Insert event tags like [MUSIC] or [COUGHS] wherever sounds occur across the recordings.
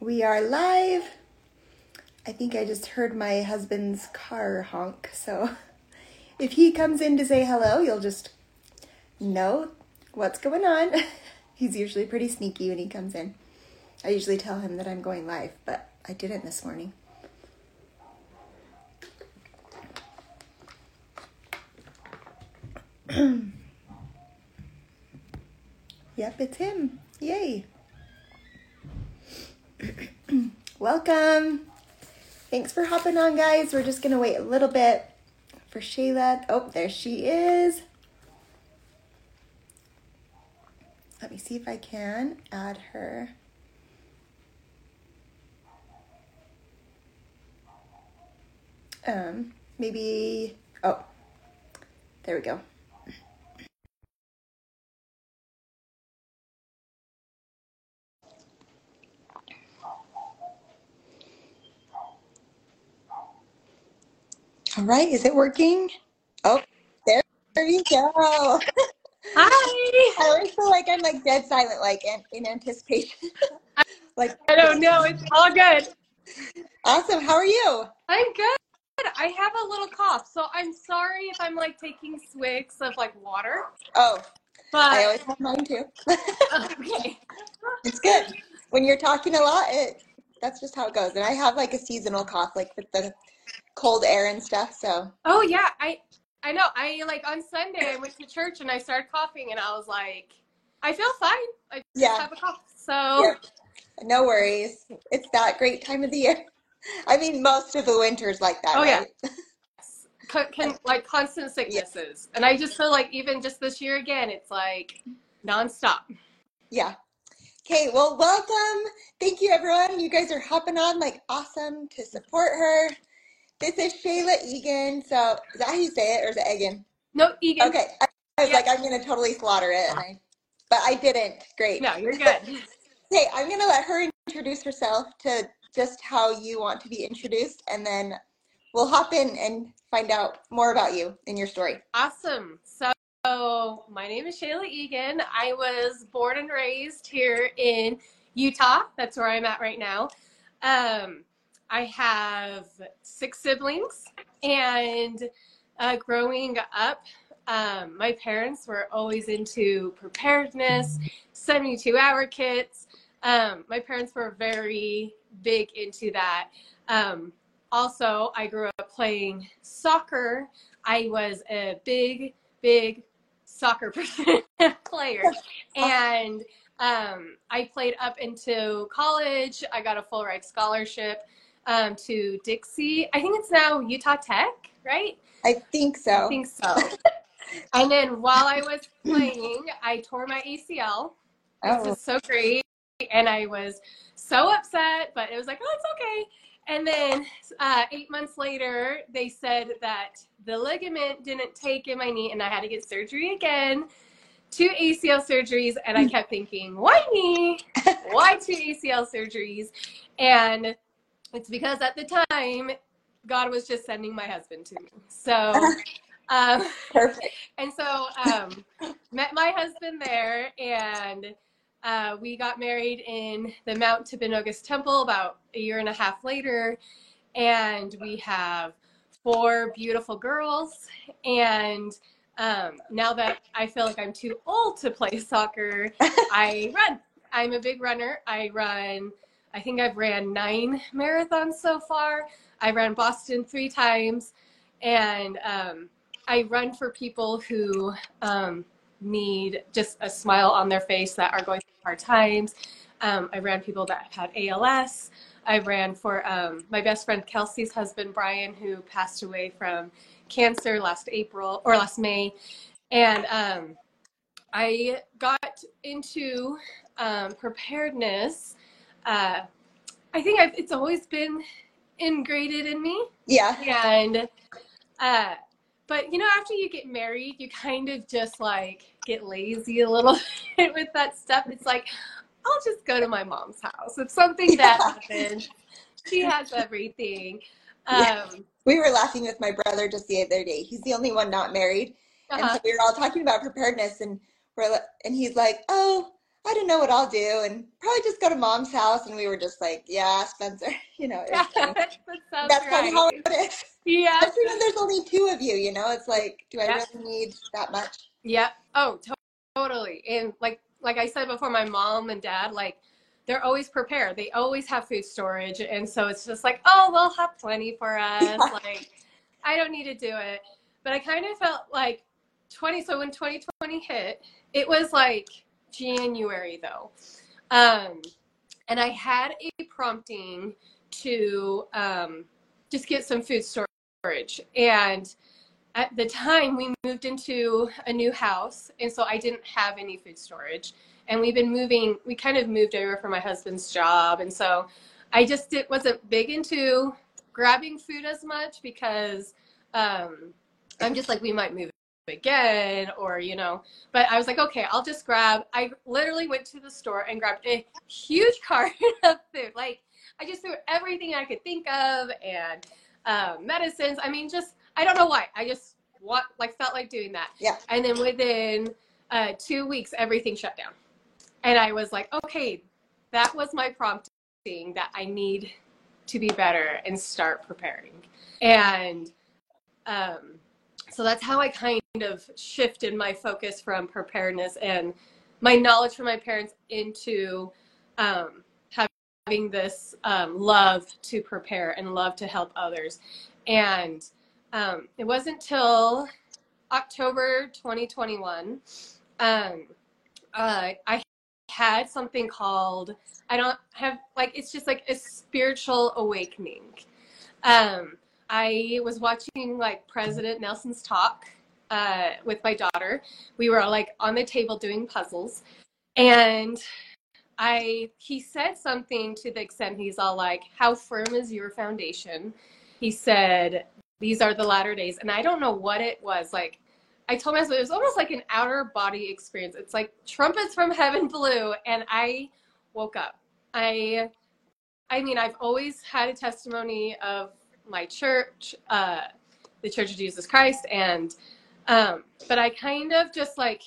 We are live. I think I just heard my husband's car honk, so [LAUGHS] if he comes in to say hello, you'll just know what's going on. [LAUGHS] He's usually pretty sneaky when he comes in. I usually tell him that I'm going live, but I didn't this morning. [CLEARS THROAT] yep, it's him. Yay. [CLEARS THROAT] Welcome. Thanks for hopping on, guys. We're just going to wait a little bit for Shayla. Oh, there she is. Let me see if I can add her. Um, maybe, oh, there we go. All right, is it working? Oh, there, there you go. Hi. [LAUGHS] I always feel like I'm like dead silent, like in, in anticipation. [LAUGHS] like, I don't know. It's all good. awesome. How are you? I'm good. I have a little cough, so I'm sorry if I'm like taking swigs of like water. Oh, but I always have mine too. [LAUGHS] okay. it's good. When you're talking a lot, it that's just how it goes. And I have like a seasonal cough, like with the cold air and stuff. So Oh yeah, I I know. I like on Sunday I went to church and I started coughing and I was like, I feel fine. I just yeah, have a cough. So yeah, no worries. It's that great time of the year. I mean, most of the winter's like that, oh yeah, right? can, can like constant Yeah, sicknesses, and I just feel like even just this year again, it's like nonstop. yeah. Okay, well, welcome. Thank you, everyone. You guys are hopping on like awesome to support her. This is Shayla Egan. So, is that how you say it, or is it Egan? No, Egan. Okay, I, I was Yeah. like, I'm gonna totally slaughter it, I, but I didn't. Great. No, you're good. [LAUGHS] Hey, I'm gonna let her introduce herself to just how you want to be introduced, and then we'll hop in and find out more about you and your story. Awesome. So, my name is Shayla Egan. I was born and raised here in Utah. That's where I'm at right now. Um, I have six siblings, and uh, growing up, um, my parents were always into preparedness, 72 hour kits. Um, my parents were very big into that. Um, also, I grew up playing soccer. I was a big, big soccer [LAUGHS] player. And um, I played up into college. I got a full ride scholarship um, to Dixie. I think it's now Utah Tech, right? I think so. I think so. [LAUGHS] And then while I was playing, I tore my ACL. This Oh, is so great. And I was so upset, but it was like, oh, it's okay. And then uh, eight months later, they said that the ligament didn't take in my knee and I had to get surgery again. Two ACL surgeries. And I kept thinking, why me? Why two ACL surgeries? And it's because at the time, God was just sending my husband to me. So, [LAUGHS] um, perfect. [LAUGHS] and so um, met my husband there, and uh, we got married in the Mount Timpanogos Temple about a year and a half later, and we have four beautiful girls. And um, now that I feel like I'm too old to play [LAUGHS] soccer, I run. I'm a big runner. I run. I think I've ran nine marathons so far. I ran Boston three times, and um, I run for people who um, need just a smile on their face that are going through hard times. Um, I ran people that have had ALS. I ran for um, my best friend Kelsey's husband Brian, who passed away from cancer last April or last May, and um, I got into um, preparedness. Uh, I think I've, it's always been ingrained in me, Yeah, and uh, but you know, after you get married, you kind of just like get lazy a little [LAUGHS] bit with that stuff. It's like, I'll just go to my mom's house. If something yeah, [LAUGHS] happens, she has everything. [LAUGHS] yeah. Um, We were laughing with my brother just the other day. He's the only one not married, and so uh-huh. we were all talking about preparedness, and we're and he's like, "Oh, I don't know what I'll do, and probably just go to mom's house. And we were just like, yeah, Spencer, [LAUGHS] you know, [LAUGHS] that That's funny right. how it is. Yeah. Especially when there's only two of you, you know, it's like, do I Yeah. really need that much? Yeah. Oh, to- totally. And like like I said before, my mom and dad like they're always prepared. They always have food storage, and so it's just like, oh, they'll have plenty for [LAUGHS] us. Yeah. Like, I don't need to do it. But I kind of felt like 20. So when 2020 hit, it was like January though, um, and I had a prompting to um, just get some food storage. And at the time we moved into a new house and so i didn't have any food storage. And we've been moving we kind of moved over for my husband's job. And so i just did, wasn't big into grabbing food as much because um, i'm just like we might move again or you know but i was like okay i'll just grab i literally went to the store and grabbed a huge [LAUGHS] carton of food like i just threw everything i could think of and um, medicines i mean just I don't know why. I just want like felt like doing that. Yeah. And then within uh, two weeks, everything shut down, and I was like, okay, that was my prompting that I need to be better and start preparing. And um, so that's how I kind of shifted my focus from preparedness and my knowledge from my parents into um, having this um, love to prepare and love to help others. And um, it wasn't till October 2021. Um, uh, I had something called, I don't have, like, it's just like a spiritual awakening. Um, I was watching like President Nelson's talk uh, with my daughter. We were like on the table doing puzzles, and I he said something to the extent he's all like, "How firm is your foundation?" He said, "These are the latter days," and I don't know what it was like. I told myself it was almost like an outer body experience. It's like trumpets from heaven blew, and I woke up. I, I mean, I've always had a testimony of my church, uh, the Church of Jesus Christ, and um, but I kind of just like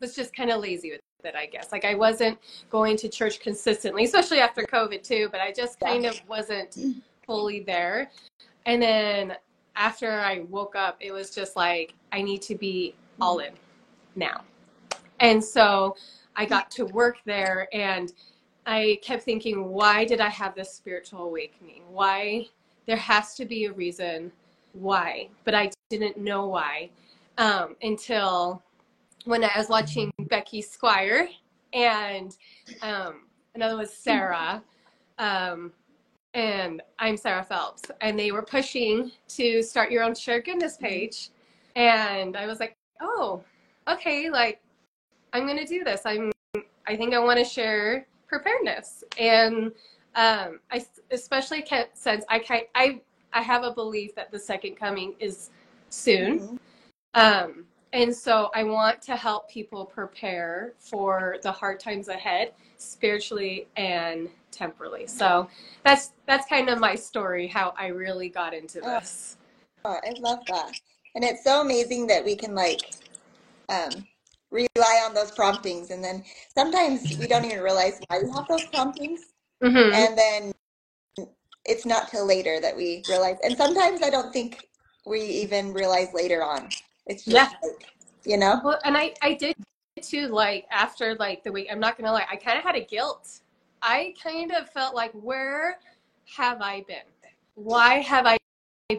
was just kind of lazy with it, I guess. Like I wasn't going to church consistently, especially after COVID too. But I just kind of wasn't [CLEARS THROAT] fully there. And then after I woke up, it was just like I need to be all in now. And so I got to work there and I kept thinking, why did I have this spiritual awakening? Why? There has to be a reason why, but I didn't know why um, until when I was watching Becky Squire and um, another was Sarah. Um, and I'm Sarah Phelps, and they were pushing to start your own share goodness page, and I was like, oh, okay, like I'm gonna do this. I'm, I think I want to share preparedness, and um, I especially kept, since I I, I have a belief that the second coming is soon, Mhm. Um, and so I want to help people prepare for the hard times ahead, spiritually and temporally. So that's that's kind of my story, how I really got into Oh. this. Oh, I love that. And it's so amazing that we can like um, rely on those promptings. And then sometimes we don't even realize why we have those promptings. hmm And then it's not till later that we realize. And sometimes I don't think we even realize later on. It's just Yeah. like, you know? Well, and I I did too. Like after like the week, I'm not gonna lie, I kind of had a guilt. I kind of felt like, where have I been? Why have I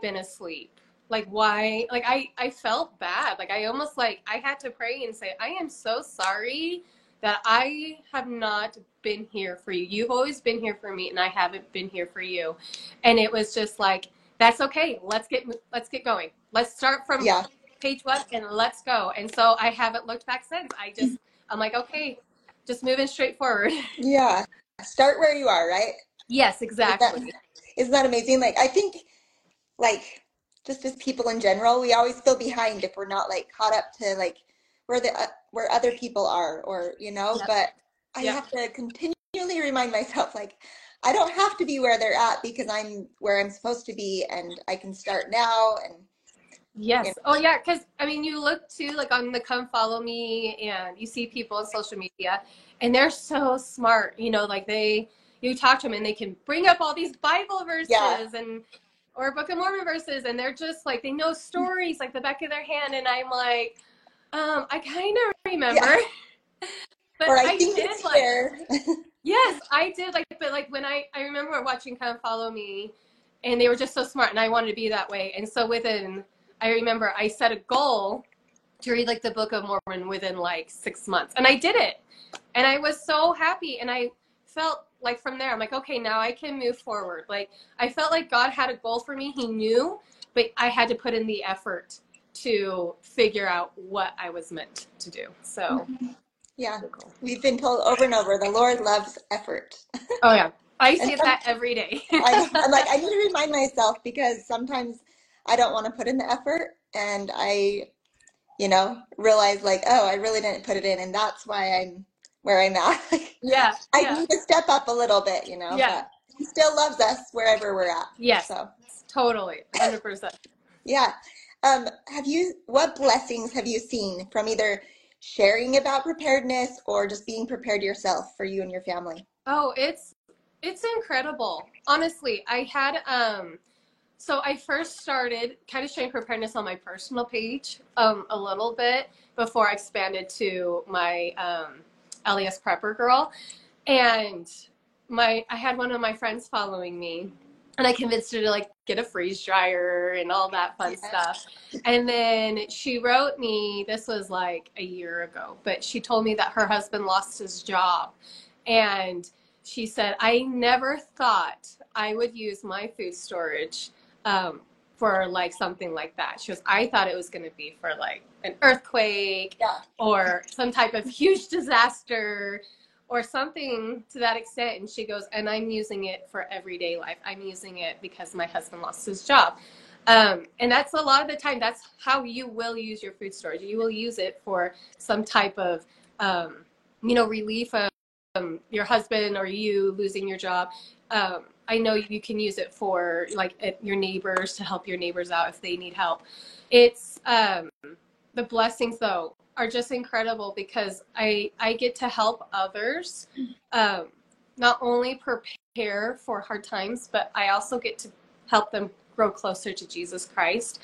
been asleep? Like why? Like I I felt bad. Like I almost like I had to pray and say, I am so sorry that I have not been here for you. You've always been here for me, and I haven't been here for you. And it was just like, that's okay. Let's get let's get going. Let's start from Yeah. Page one and let's go. And so I haven't looked back since. I just I'm like, okay, just moving straight forward. [LAUGHS] Yeah. Start where you are, right? yes, Is that, exactly. isn't that amazing? Like, I think, like, just as people in general, we always feel behind if we're not like caught up to like where the uh, where other people are, or you know. Yep. But I Yep. have to continually remind myself, like, I don't have to be where they're at because I'm where I'm supposed to be, and I can start now. And Yes. You Oh yeah, because I mean, you look too like on the Come Follow Me, and you see people on social media, and they're so smart. You know, like they, you talk to them, and they can bring up all these Bible verses Yeah. and or Book of Mormon verses, and they're just like they know stories like the back of their hand, and I'm like, um, I kind of remember, [LAUGHS] but or I, I, think did it's like. [LAUGHS] Yes, I did. Like, but like when I I remember watching Come Follow Me, and they were just so smart, and I wanted to be that way. And so within, I remember I set a goal to read like the Book of Mormon within like six months, and I did it, and I was so happy, and I felt like from there, I'm like, okay, now I can move forward. Like I felt like God had a goal for me. He knew, but I had to put in the effort to figure out what I was meant to do. So. yeah, we've been told over and over the Lord loves effort. Oh yeah, I And that every day. I, I'm like, I need to [LAUGHS] remind myself because sometimes I don't want to put in the effort and I, you know, realize like, oh, I really didn't put it in and that's why I'm where I'm at. [LAUGHS] Yeah, I yeah, need to step up a little bit, you know, Yeah. but he still loves us wherever we're at. yes, So, totally, hundred percent. yeah. Um, have you, what blessings have you seen from either sharing about preparedness or just being prepared yourself for you and your family? Oh, it's it's incredible. Honestly, I had um so I first started kind of showing preparedness on my personal page um a little bit before I expanded to my um LDS prepper girl. And my I had one of my friends following me and I convinced her to like get a freeze dryer and all that fun Yeah. stuff. And then she wrote me, this was like a year ago, but she told me that her husband lost his job. And she said, I never thought I would use my food storage um, for like something like that. She goes, I thought it was going to be for like an earthquake Yeah. or some type of huge disaster or something to that extent. And she goes, and I'm using it for everyday life. I'm using it because my husband lost his job. Um, and that's a lot of the time, that's how you will use your food storage. You will use it for some type of, um, you know, relief of um, your husband or you losing your job. Um, I know you can use it for like your neighbors to help your neighbors out if they need help. It's um, the blessings though are just incredible because I I get to help others um, not only prepare for hard times, but I also get to help them grow closer to Jesus Christ.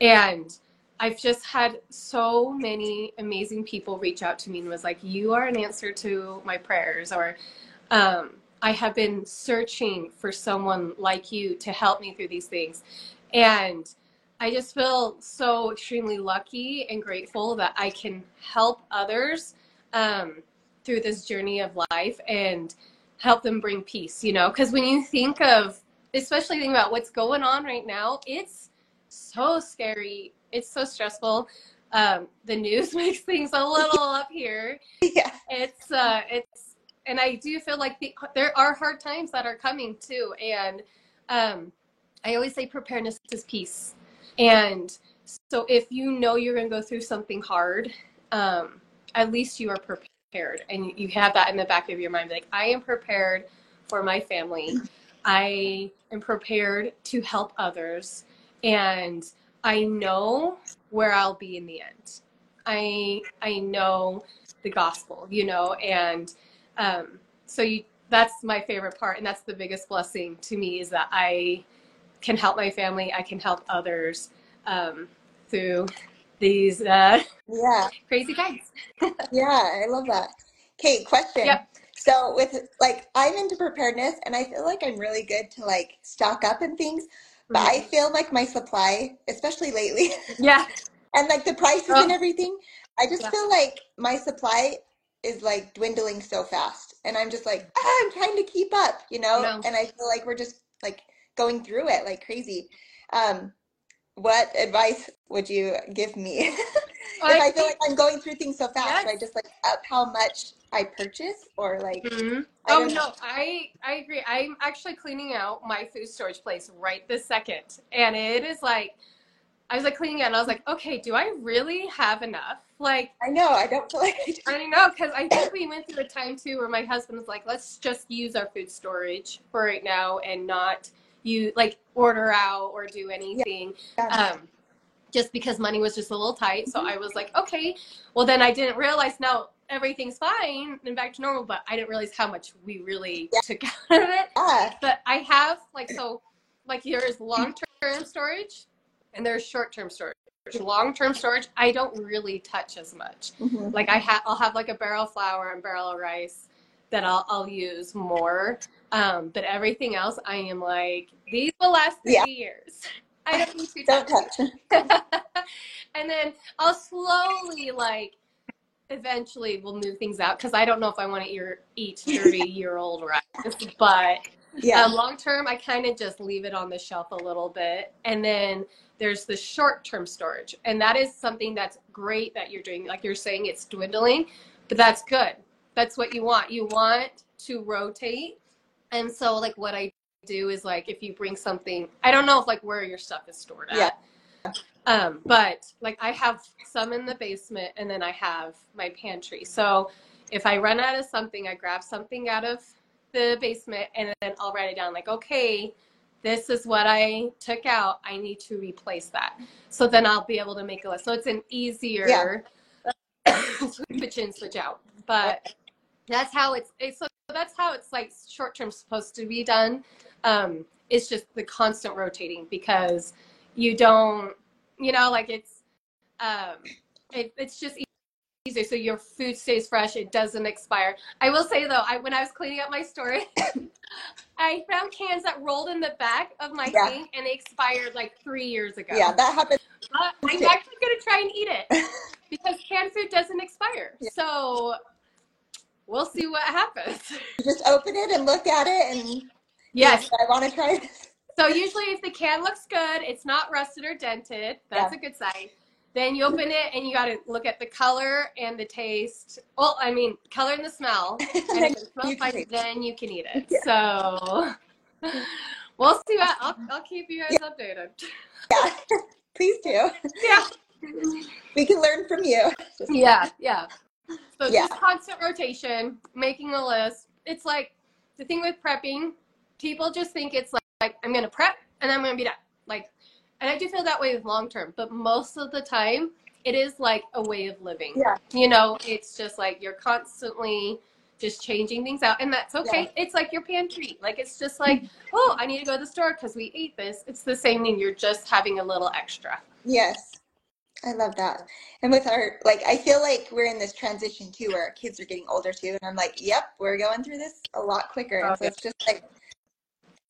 And I've just had so many amazing people reach out to me and was like, "You are an answer to my prayers," or um, "I have been searching for someone like you to help me through these things," and I just feel so extremely lucky and grateful that I can help others um, through this journey of life and help them bring peace. You know, because when you think of, especially think about what's going on right now, it's so scary. It's so stressful. Um, the news [LAUGHS] makes things a little up here. Yeah. It's uh, it's, and I do feel like the, there are hard times that are coming too. And um, I always say preparedness is peace. And so if you know you're going to go through something hard, um, at least you are prepared and you have that in the back of your mind. Like, I am prepared for my family. I am prepared to help others. And I know where I'll be in the end. I I know the gospel, you know, and um, so you that's my favorite part, and that's the biggest blessing to me is that I can help my family, I can help others um, through these uh, Yeah. [LAUGHS] crazy times. [LAUGHS] Yeah, I love that. Kate, question. Yep. So with like I'm into preparedness and I feel like I'm really good to like stock up and things, but I feel like my supply, especially lately, Yeah, [LAUGHS] and like the prices Oh. and everything, I just Yeah. feel like my supply is like dwindling so fast. And I'm just like, ah, I'm trying to keep up, you know? No. And I feel like we're just like going through it like crazy. Um, what advice would you give me? [LAUGHS] If I feel like I'm going through things so fast, should I just like up how much I purchase or like Mhm. Oh know. no, I I agree. I'm actually cleaning out my food storage place right this second, and it is like I was like cleaning it, and I was like, okay, do I really have enough? Like I know, I don't feel like I do. I know, because I think we went through a time too where my husband was like, let's just use our food storage for right now and not you like order out or do anything. Yeah. Um, just because money was just a little tight. So I was like, okay, well then I didn't realize now everything's fine and back to normal, but I didn't realize how much we really Yeah. took [LAUGHS] out of it. Yeah. But I have like so like there's long term storage and there's short term storage. Long term storage I don't really touch as much. Mhm. Like I have I'll have like a barrel of flour and barrel of rice that I'll I'll use more. Um, but everything else I am like, these will last 30 Yeah. years. [LAUGHS] I don't need to Don't touch touch. [LAUGHS] and then I'll slowly like eventually we'll move things out because I don't know if I want to eat, [LAUGHS] eat 30 year old rice. But Yeah. um, long term, I kind of just leave it on the shelf a little bit. And then there's the short term storage. And that is something that's great that you're doing. Like you're saying, it's dwindling, but that's good. That's what you want. You want to rotate. And so, like, what I do is like if you bring something, I don't know if like where your stuff is stored at. Yeah. Um, but like I have some in the basement and then I have my pantry. So if I run out of something, I grab something out of the basement and then I'll write it down like, okay, this is what I took out. I need to replace that. So then I'll be able to make a list. So it's an easier [COUGHS] switch in, switch out. But that's how it's, it's so that's how it's like short term supposed to be done. Um, it's just the constant rotating because you don't, you know, like it's, um, it, it's just easier. So your food stays fresh. It doesn't expire. I will say though, I, when I was cleaning up my storage, [LAUGHS] I found cans that rolled in the back of my Yeah. thing and they expired like three years ago. Yeah, that happened. But I'm actually going to try and eat it [LAUGHS] because canned food doesn't expire. Yeah. So we'll see what happens. You just open it and look at it and Yes. I want to try this. So usually if the can looks good, it's not rusted or dented. That's a good sign. Then you open it and you got to look at the color and the taste. Well, I mean, color and the smell. [LAUGHS] And if it smells fine, then you can eat it. Yeah. So [LAUGHS] we'll see what I'll, I'll keep you guys updated. Yeah. [LAUGHS] Please do. Yeah. We can learn from you. Yeah, yeah. So Yeah. just constant rotation, making a list. It's like the thing with prepping, people just think it's like, like I'm gonna prep and I'm gonna be done. Like and I do feel that way with long term, but most of the time it is like a way of living. Yeah. You know, it's just like you're constantly just changing things out and that's okay. It's like your pantry. Like it's just like, oh, I need to go to the store because we ate this. It's the same thing. You're just having a little extra. Yes. I love that. And with our, like, I feel like we're in this transition too, where our kids are getting older too. And I'm like, yep, we're going through this a lot quicker. And so oh, Okay. it's just like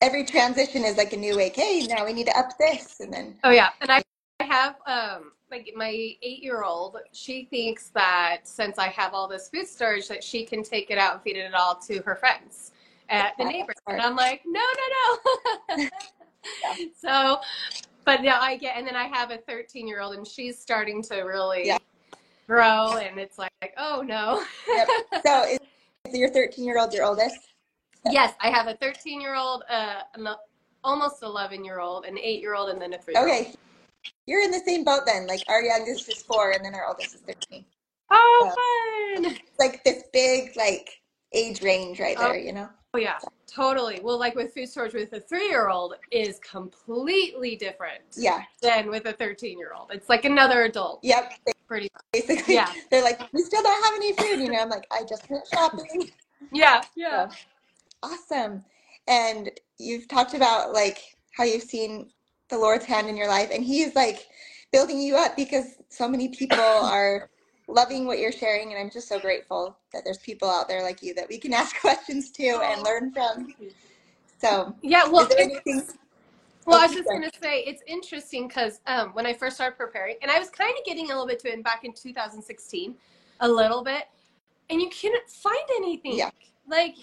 every transition is like a new way. Hey, now we need to up this. And then, Oh yeah, and I, I have um like my eight year old. She thinks that since I have all this food storage, that she can take it out and feed it all to her friends at the neighbors. And I'm like, no, no, no. [LAUGHS] [LAUGHS] So, but now I get, and then I have a 13 year old, and she's starting to really Yeah. grow, and it's like, oh no. Yep. [LAUGHS] so is, is your 13 year old your oldest? Yes, I have a 13 year old, uh, an almost 11 year old, an eight year old, and then a three year old. Okay. You're in the same boat then. Like our youngest is four and then our oldest is 13. Oh, fun. Like this big, like, age range right Oh. there, you know? Oh yeah, totally. Well, like with food storage with a three-year-old is completely different Yeah. than with a thirteen-year-old. It's like another adult, Yep. pretty. Basically, Yeah. they're like, we still don't have any food. You know, I'm like, I just went shopping. Yeah, yeah. Awesome. And you've talked about like how you've seen the Lord's hand in your life, and He's like building you up because so many people [COUGHS] are loving what you're sharing. And I'm just so grateful that there's people out there like you that we can [LAUGHS] ask questions to and learn from. So, Yeah. Well, is there anything? well, I was just gonna say it's interesting because um, when I first started preparing, and I was kind of getting a little bit to it back in 2016, a little bit, and you couldn't find anything. Yeah. Like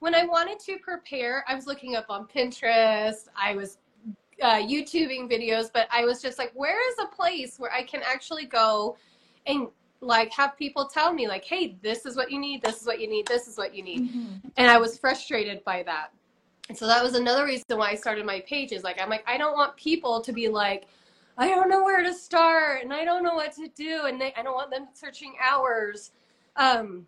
when I wanted to prepare, I was looking up on Pinterest. I was uh, YouTubing videos, but I was just like, where is a place where I can actually go and like have people tell me like, hey, this is what you need, this is what you need, this is what you need. And I was frustrated by that. And so that was another reason why I started my pages. Like, I'm like, I don't want people to be like, I don't know where to start and I don't know what to do. And they, I don't want them searching hours um,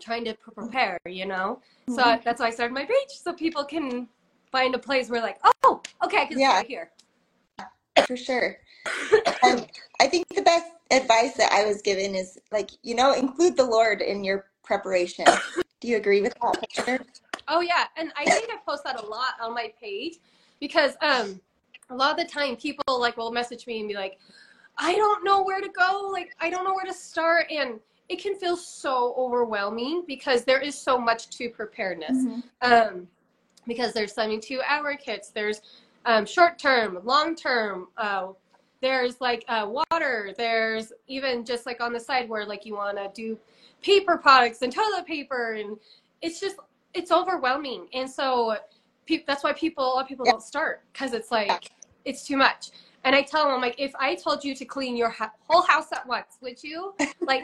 trying to prepare, you know? So Mhm. that's why I started my page so people can find a place where, like, oh, okay, I can Yeah. start here. For sure. And I think the best advice that I was given is like, you know, include the Lord in your preparation. Do you agree with that picture? Oh yeah, and I think I post that a lot on my page because um a lot of the time people like will message me and be like, I don't know where to go, like I don't know where to start and it can feel so overwhelming because there is so much to preparedness. Mhm. Um because there's 72 hour kits, there's um, short term, long term, uh, there's like uh, water, there's even just like on the side where like you want to do paper products and toilet paper and it's just it's overwhelming and so pe- that's why people a lot of people Yeah. don't start because it's like it's too much and i tell them I'm like if i told you to clean your ha- whole house at once would you [LAUGHS] like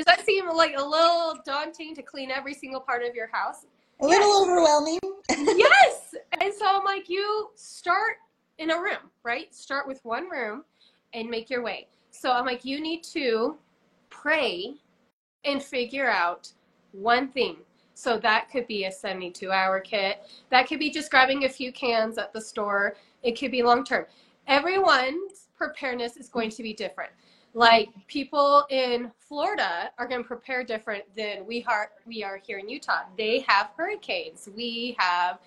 does that seem like a little daunting to clean every single part of your house? A little overwhelming. [LAUGHS] yes. And so i'm like you start in a room right? Start with one room and make your way. So i'm like you need to pray and figure out one thing. So that could be a 72 hour kit. That could be just grabbing a few cans at the store. It could be long term everyone's preparedness is going to be different like people in Florida are going to prepare different than we are we are here in Utah. They have hurricanes. We have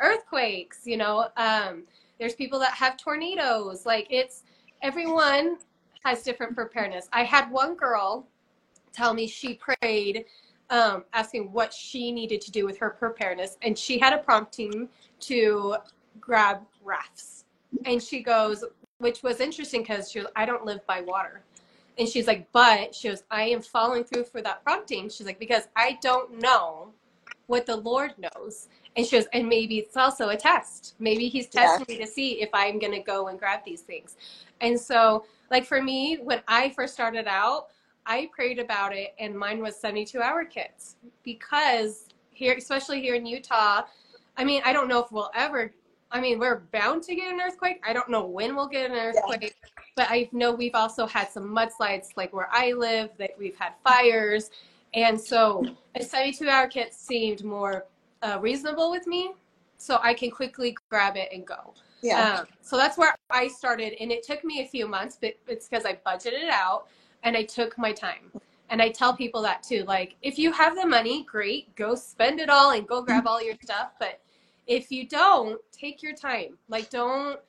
earthquakes, you know. Um, there's people that have tornadoes. Like it's everyone has different preparedness. I had one girl tell me she prayed um, asking what she needed to do with her preparedness and she had a prompting to grab rafts. And she goes, which was interesting because she was, I don't live by water. And she's like, but she goes, I am following through for that prompting. She's like, because I don't know what the Lord knows. And she goes, and maybe it's also a test. Maybe he's Yeah. testing me to see if I'm going to go and grab these things. And so, like for me, when I first started out, I prayed about it, and mine was 72 hour kits because here, especially here in Utah, I mean, I don't know if we'll ever. I mean, we're bound to get an earthquake. I don't know when we'll get an earthquake, but I know we've also had some mudslides, like where I live, that we've had fires, and so a 72 hour kit seemed more uh, reasonable with me, so I can quickly grab it and go. Yeah. Um, so that's where I started, and it took me a few months, but it's because I budgeted it out and I took my time. And I tell people that too. Like, if you have the money, great, go spend it all and go grab all your stuff. But if you don't, take your time. Like, don't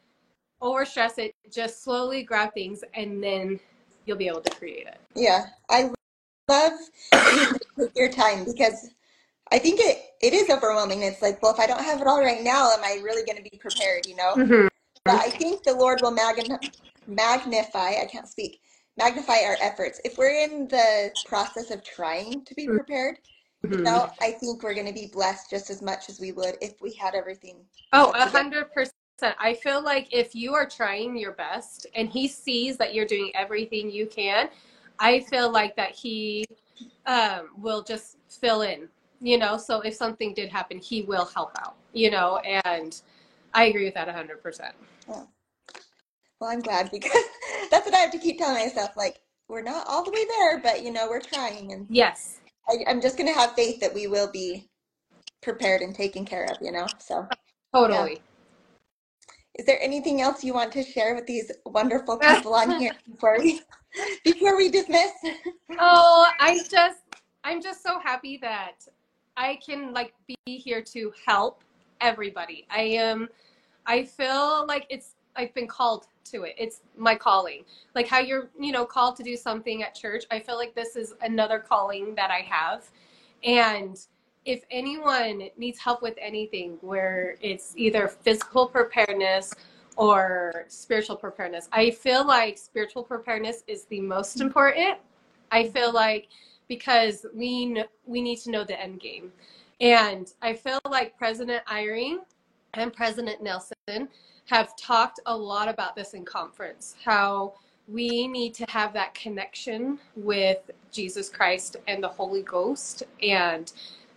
overstress it, just slowly grab things and then you'll be able to create it. Yeah. I love [CLEARS THROAT] your time because I think it, it is overwhelming. It's like, well, if I don't have it all right now, am I really going to be prepared, you know? Mm-hmm. But I think the Lord will magnify, I can't speak, magnify our efforts. If we're in the process of trying to be mm-hmm. prepared, mm-hmm. you know, I think we're going to be blessed just as much as we would if we had everything. Oh, a 100%. I feel like if you are trying your best and he sees that you're doing everything you can, I feel like that he um, will just fill in, you know. So if something did happen, he will help out, you know. And I agree with that a hundred percent. Well, I'm glad because [LAUGHS] that's what I have to keep telling myself. Like, we're not all the way there, but you know, we're trying, and Yes. I, I'm just going to have faith that we will be prepared and taken care of. You know. So, Totally. Is there anything else you want to share with these wonderful [LAUGHS] people on here before we [LAUGHS] before we dismiss? Oh, I just I'm just so happy that I can like be here to help everybody. I am I feel like it's I've been called to it. It's my calling. Like how you're, you know, called to do something at church. I feel like this is another calling that I have. And if anyone needs help with anything where it's either physical preparedness or spiritual preparedness, I feel like spiritual preparedness is the most important. I feel like because we we need to know the end game. And I feel like President Eyring and President Nelson have talked a lot about this in conference how we need to have that connection with Jesus Christ and the Holy Ghost and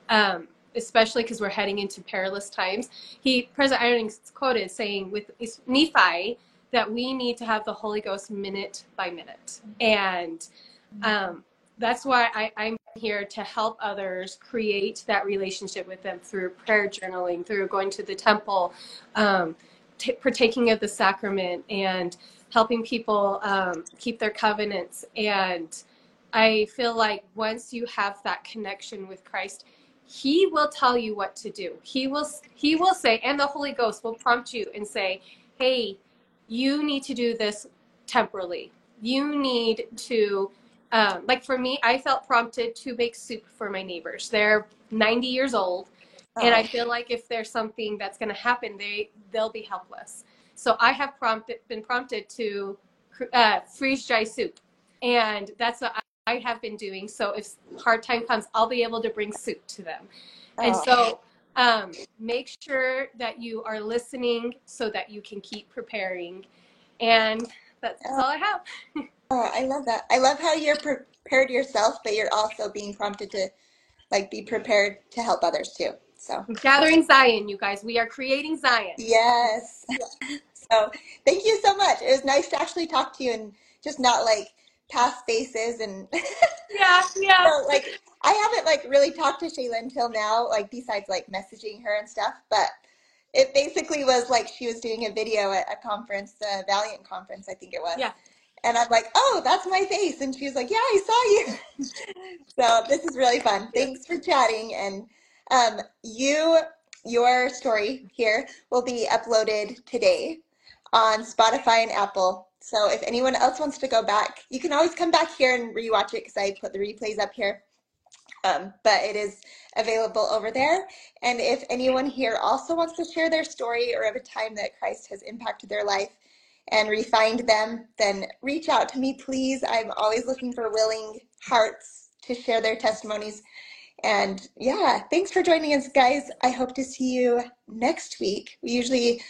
um, especially because we're heading into perilous times. He President Eyring quoted saying with Nephi that we need to have the Holy Ghost minute by minute, and um, that's why I, I'm here to help others create that relationship with them through prayer journaling, through going to the temple, um, t- partaking of the sacrament and helping people um, keep their covenants. And I feel like once you have that connection with Christ, He will tell you what to do. He will He will say, and the Holy Ghost will prompt you and say, "Hey, you need to do this temporally. You need to." Um, like for me, I felt prompted to make soup for my neighbors. They're 90 years old, and I Oh, feel like if there's something that's going to happen, they they'll be helpless. So I have prompted been prompted to uh, freeze dry soup, and that's what I I have been doing. So if hard time comes, I'll be able to bring soup to them. And oh, so um, make sure that you are listening so that you can keep preparing. And that's oh, all I have. [LAUGHS] oh, I love that. I love how you're prepared yourself, but you're also being prompted to like be prepared to help others too. So, Gathering Zion, you guys. We are creating Zion. yes. [LAUGHS] So, thank you so much. It was nice to actually talk to you and just not like pass faces and [LAUGHS] Yeah, yeah. so like I haven't like really talked to Shayla until now, like besides like messaging her and stuff, but it basically was like she was doing a video at a conference, the Valiant conference, I think it was. Yeah. And I'm like, oh, that's my face. And she was like, yeah, I saw you. [LAUGHS] So this is really fun. Thanks for chatting. And um, you, your story here will be uploaded today on Spotify and Apple. So if anyone else wants to go back, you can always come back here and rewatch it because I put the replays up here. Um, but it is available over there. And if anyone here also wants to share their story or of a time that Christ has impacted their life and refined them, then reach out to me, please. I'm always looking for willing hearts to share their testimonies. And yeah, thanks for joining us, guys. I hope to see you next week. We usually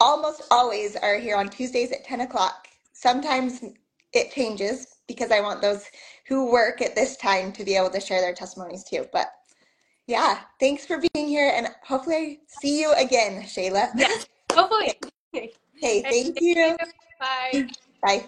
almost always are here on Tuesdays at 10 o'clock. Sometimes it changes because I want those who work at this time to be able to share their testimonies too. But yeah, thanks for being here and hopefully I see you again, Shayla. Yes. Hopefully. Hey, Hey, thank thank you. you. Bye. Bye.